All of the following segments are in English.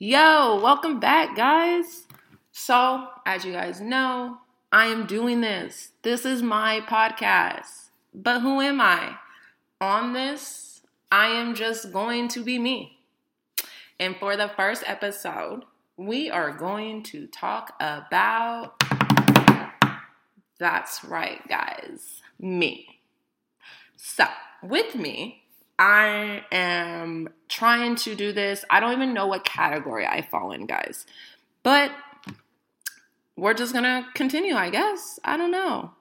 Yo, welcome back, guys. So, as you guys know, I am doing this. This is my podcast. But who am I? On this, I am just going to be me. And for the first episode, we are going to talk about that's right, guys, me. So, with me, I am trying to do this. I don't even know what category I fall in, guys. But we're just gonna continue, I guess. I don't know.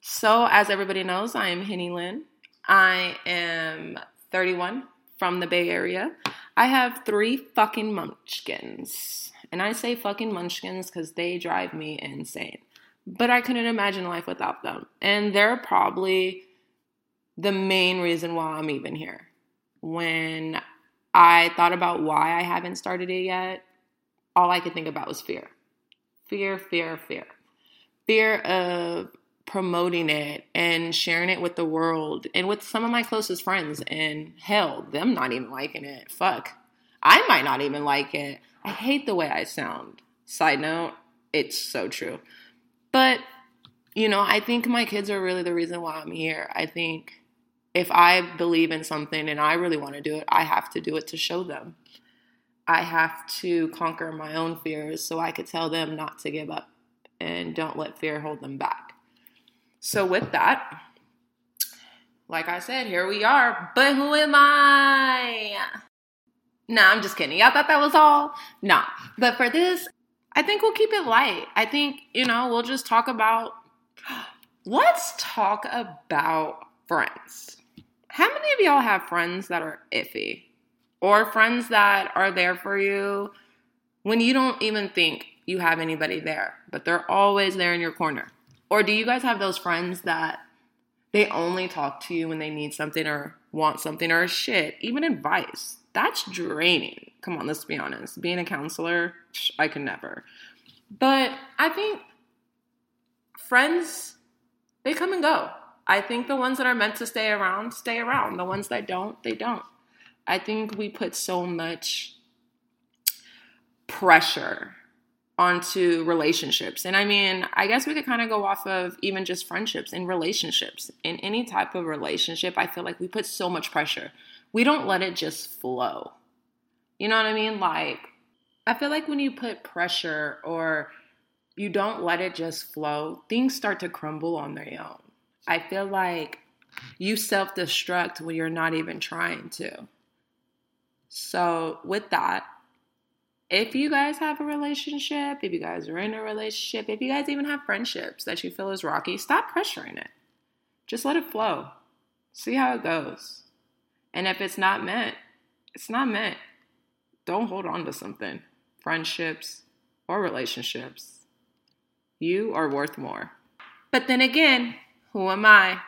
So, as everybody knows, I am Henny Lynn. I am 31 from the Bay Area. I have three fucking munchkins. And I say fucking munchkins because they drive me insane. But I couldn't imagine life without them. And they're probably the main reason why I'm even here. When I thought about why I haven't started it yet, all I could think about was fear. Fear, fear, fear. Fear of promoting it and sharing it with the world and with some of my closest friends. And hell, them not even liking it. Fuck. I might not even like it. I hate the way I sound. Side note, it's so true. But, you know, I think my kids are really the reason why I'm here. I think if I believe in something and I really want to do it, I have to do it to show them. I have to conquer my own fears so I could tell them not to give up and don't let fear hold them back. So, with that, like I said, here we are. But who am I? Nah, I'm just kidding. Y'all thought that was all? Nah. But for this, I think we'll keep it light. I think, you know, we'll just talk about let's talk about friends. How many of y'all have friends that are iffy? Or friends that are there for you when you don't even think you have anybody there, but they're always there in your corner? Or do you guys have those friends that they only talk to you when they need something or want something or shit, even advice? That's draining. Come on, let's be honest. Being a counselor, I could never. But I think friends, they come and go. I think the ones that are meant to stay around, stay around. The ones that don't, they don't. I think we put so much pressure onto relationships. And I mean, I guess we could kind of go off of even just friendships and relationships. In any type of relationship, I feel like we put so much pressure. We don't let it just flow. You know what I mean? Like, I feel like when you put pressure or you don't let it just flow, things start to crumble on their own. I feel like you self destruct when you're not even trying to. So, with that, if you guys have a relationship, if you guys are in a relationship, if you guys even have friendships that you feel is rocky, stop pressuring it. Just let it flow. See how it goes. And if it's not meant, it's not meant. Don't hold on to something, friendships or relationships. You are worth more. But then again, who am I?